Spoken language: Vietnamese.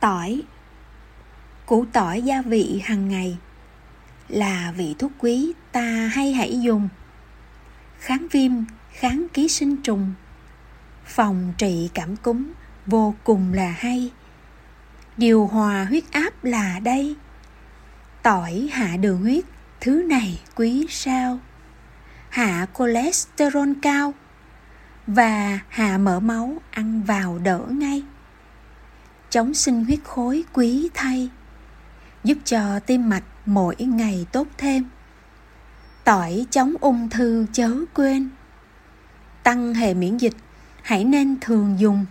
Tỏi. Củ tỏi gia vị hàng ngày Là vị thuốc quý ta hay hãy dùng. Kháng viêm, kháng ký sinh trùng Phòng trị cảm cúm vô cùng là hay. Điều hòa huyết áp là đây. Tỏi hạ đường huyết Thứ này quý sao? Hạ cholesterol cao Và hạ mỡ máu ăn vào đỡ ngay chống sinh huyết khối quý thay, giúp cho tim mạch mỗi ngày tốt thêm. Tỏi chống ung thư chớ quên. Tăng hệ miễn dịch, hãy nên thường dùng